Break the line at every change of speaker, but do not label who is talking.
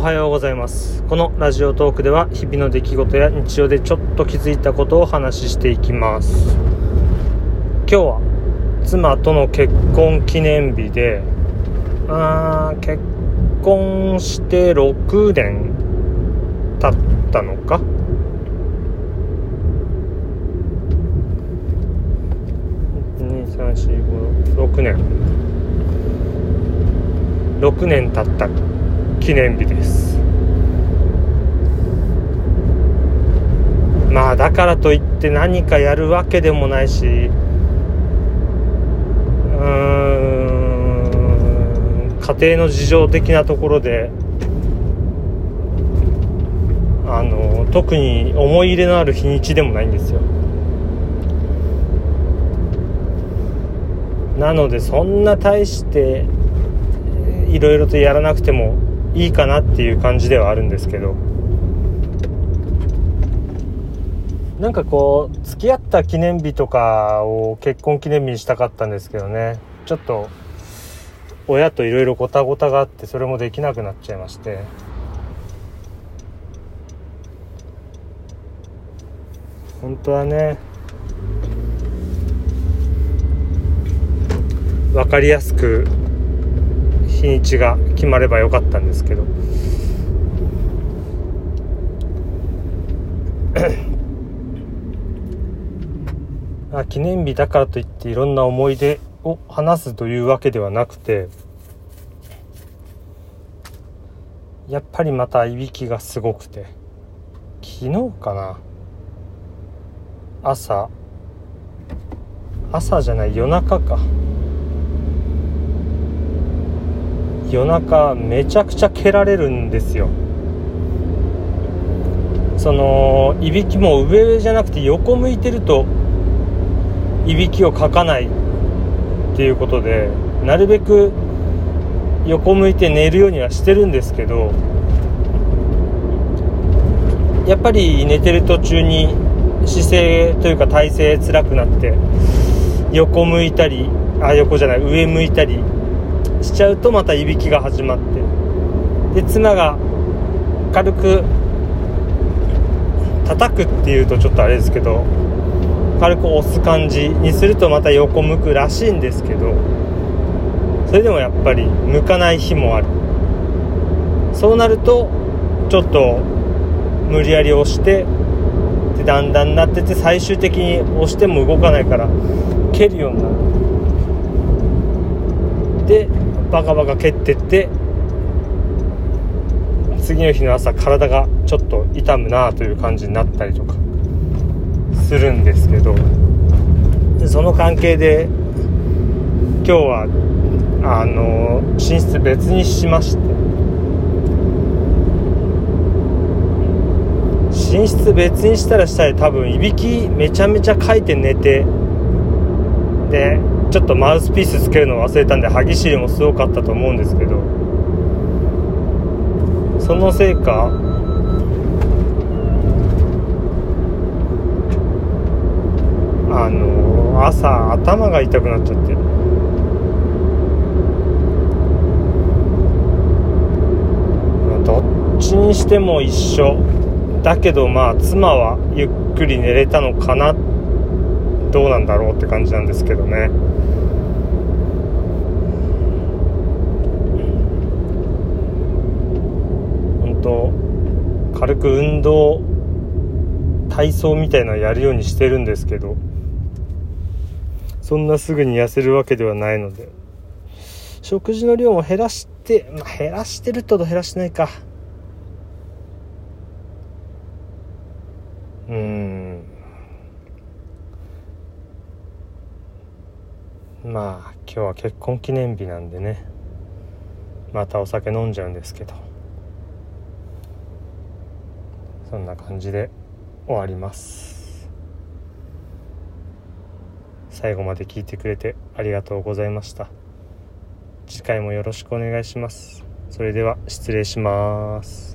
おはようございます。このラジオトークでは日々の出来事や日常でちょっと気づいたことをお話ししていきます。今日は妻との結婚記念日であー結婚して6年経ったのか？12345年。6年経った。記念日です。まあだからといって何かやるわけでもないしうん家庭の事情的なところであの特に思い入れのある日にちでもないんですよ。なのでそんな大していろいろとやらなくてもいいかなっていう感じではあるんですけど。なんかこう付き合った記念日とかを結婚記念日にしたかったんですけどね。ちょっと親といろいろごたごたがあってそれもできなくなっちゃいまして。本当はね分かりやすく日にちが決まればよかったんですけど。あ記念日だからといっていろんな思い出を話すというわけではなくてやっぱりまたいびきがすごくて昨日かな。朝。朝じゃない夜中か。夜中めちゃくちゃ蹴られるんですよ。そのいびきも上じゃなくて横向いてるといびきをかかないっていうことでなるべく横向いて寝るようにはしてるんですけどやっぱり寝てる途中に姿勢というか体勢辛くなって横向いたりあ横じゃない上向いたりしちゃうとまたいびきが始まってで妻が軽く叩くっていうとちょっとあれですけど軽く押す感じにするとまた横向くらしいんですけどそれでもやっぱり向かない日もある。そうなるとちょっと無理やり押してでだんだんなってて最終的に押しても動かないから蹴るようになる。でバカバカ蹴ってって次の日の朝体がちょっと痛むなという感じになったりとかするんですけど。その関係で今日はあの寝室別にしまして。寝室別にしたらしたら多分いびきめちゃめちゃかいて寝て。でちょっとマウスピースつけるの忘れたんで歯ぎしりもすごかったと思うんですけどそのせいかあの朝頭が痛くなっちゃって。どっちにしても一緒。だけどまあ妻はゆっくり寝れたのかなってどうなんだろうって感じなんですけどね。本当軽く運動体操みたいなのやるようにしてるんですけどそんなすぐに痩せるわけではないので。食事の量も減らして、まあ、減らしてると減らしてないかうーんまあ今日は結婚記念日なんでね。またお酒飲んじゃうんですけど。そんな感じで終わります。最後まで聞いてくれてありがとうございました。次回もよろしくお願いします。それでは失礼します。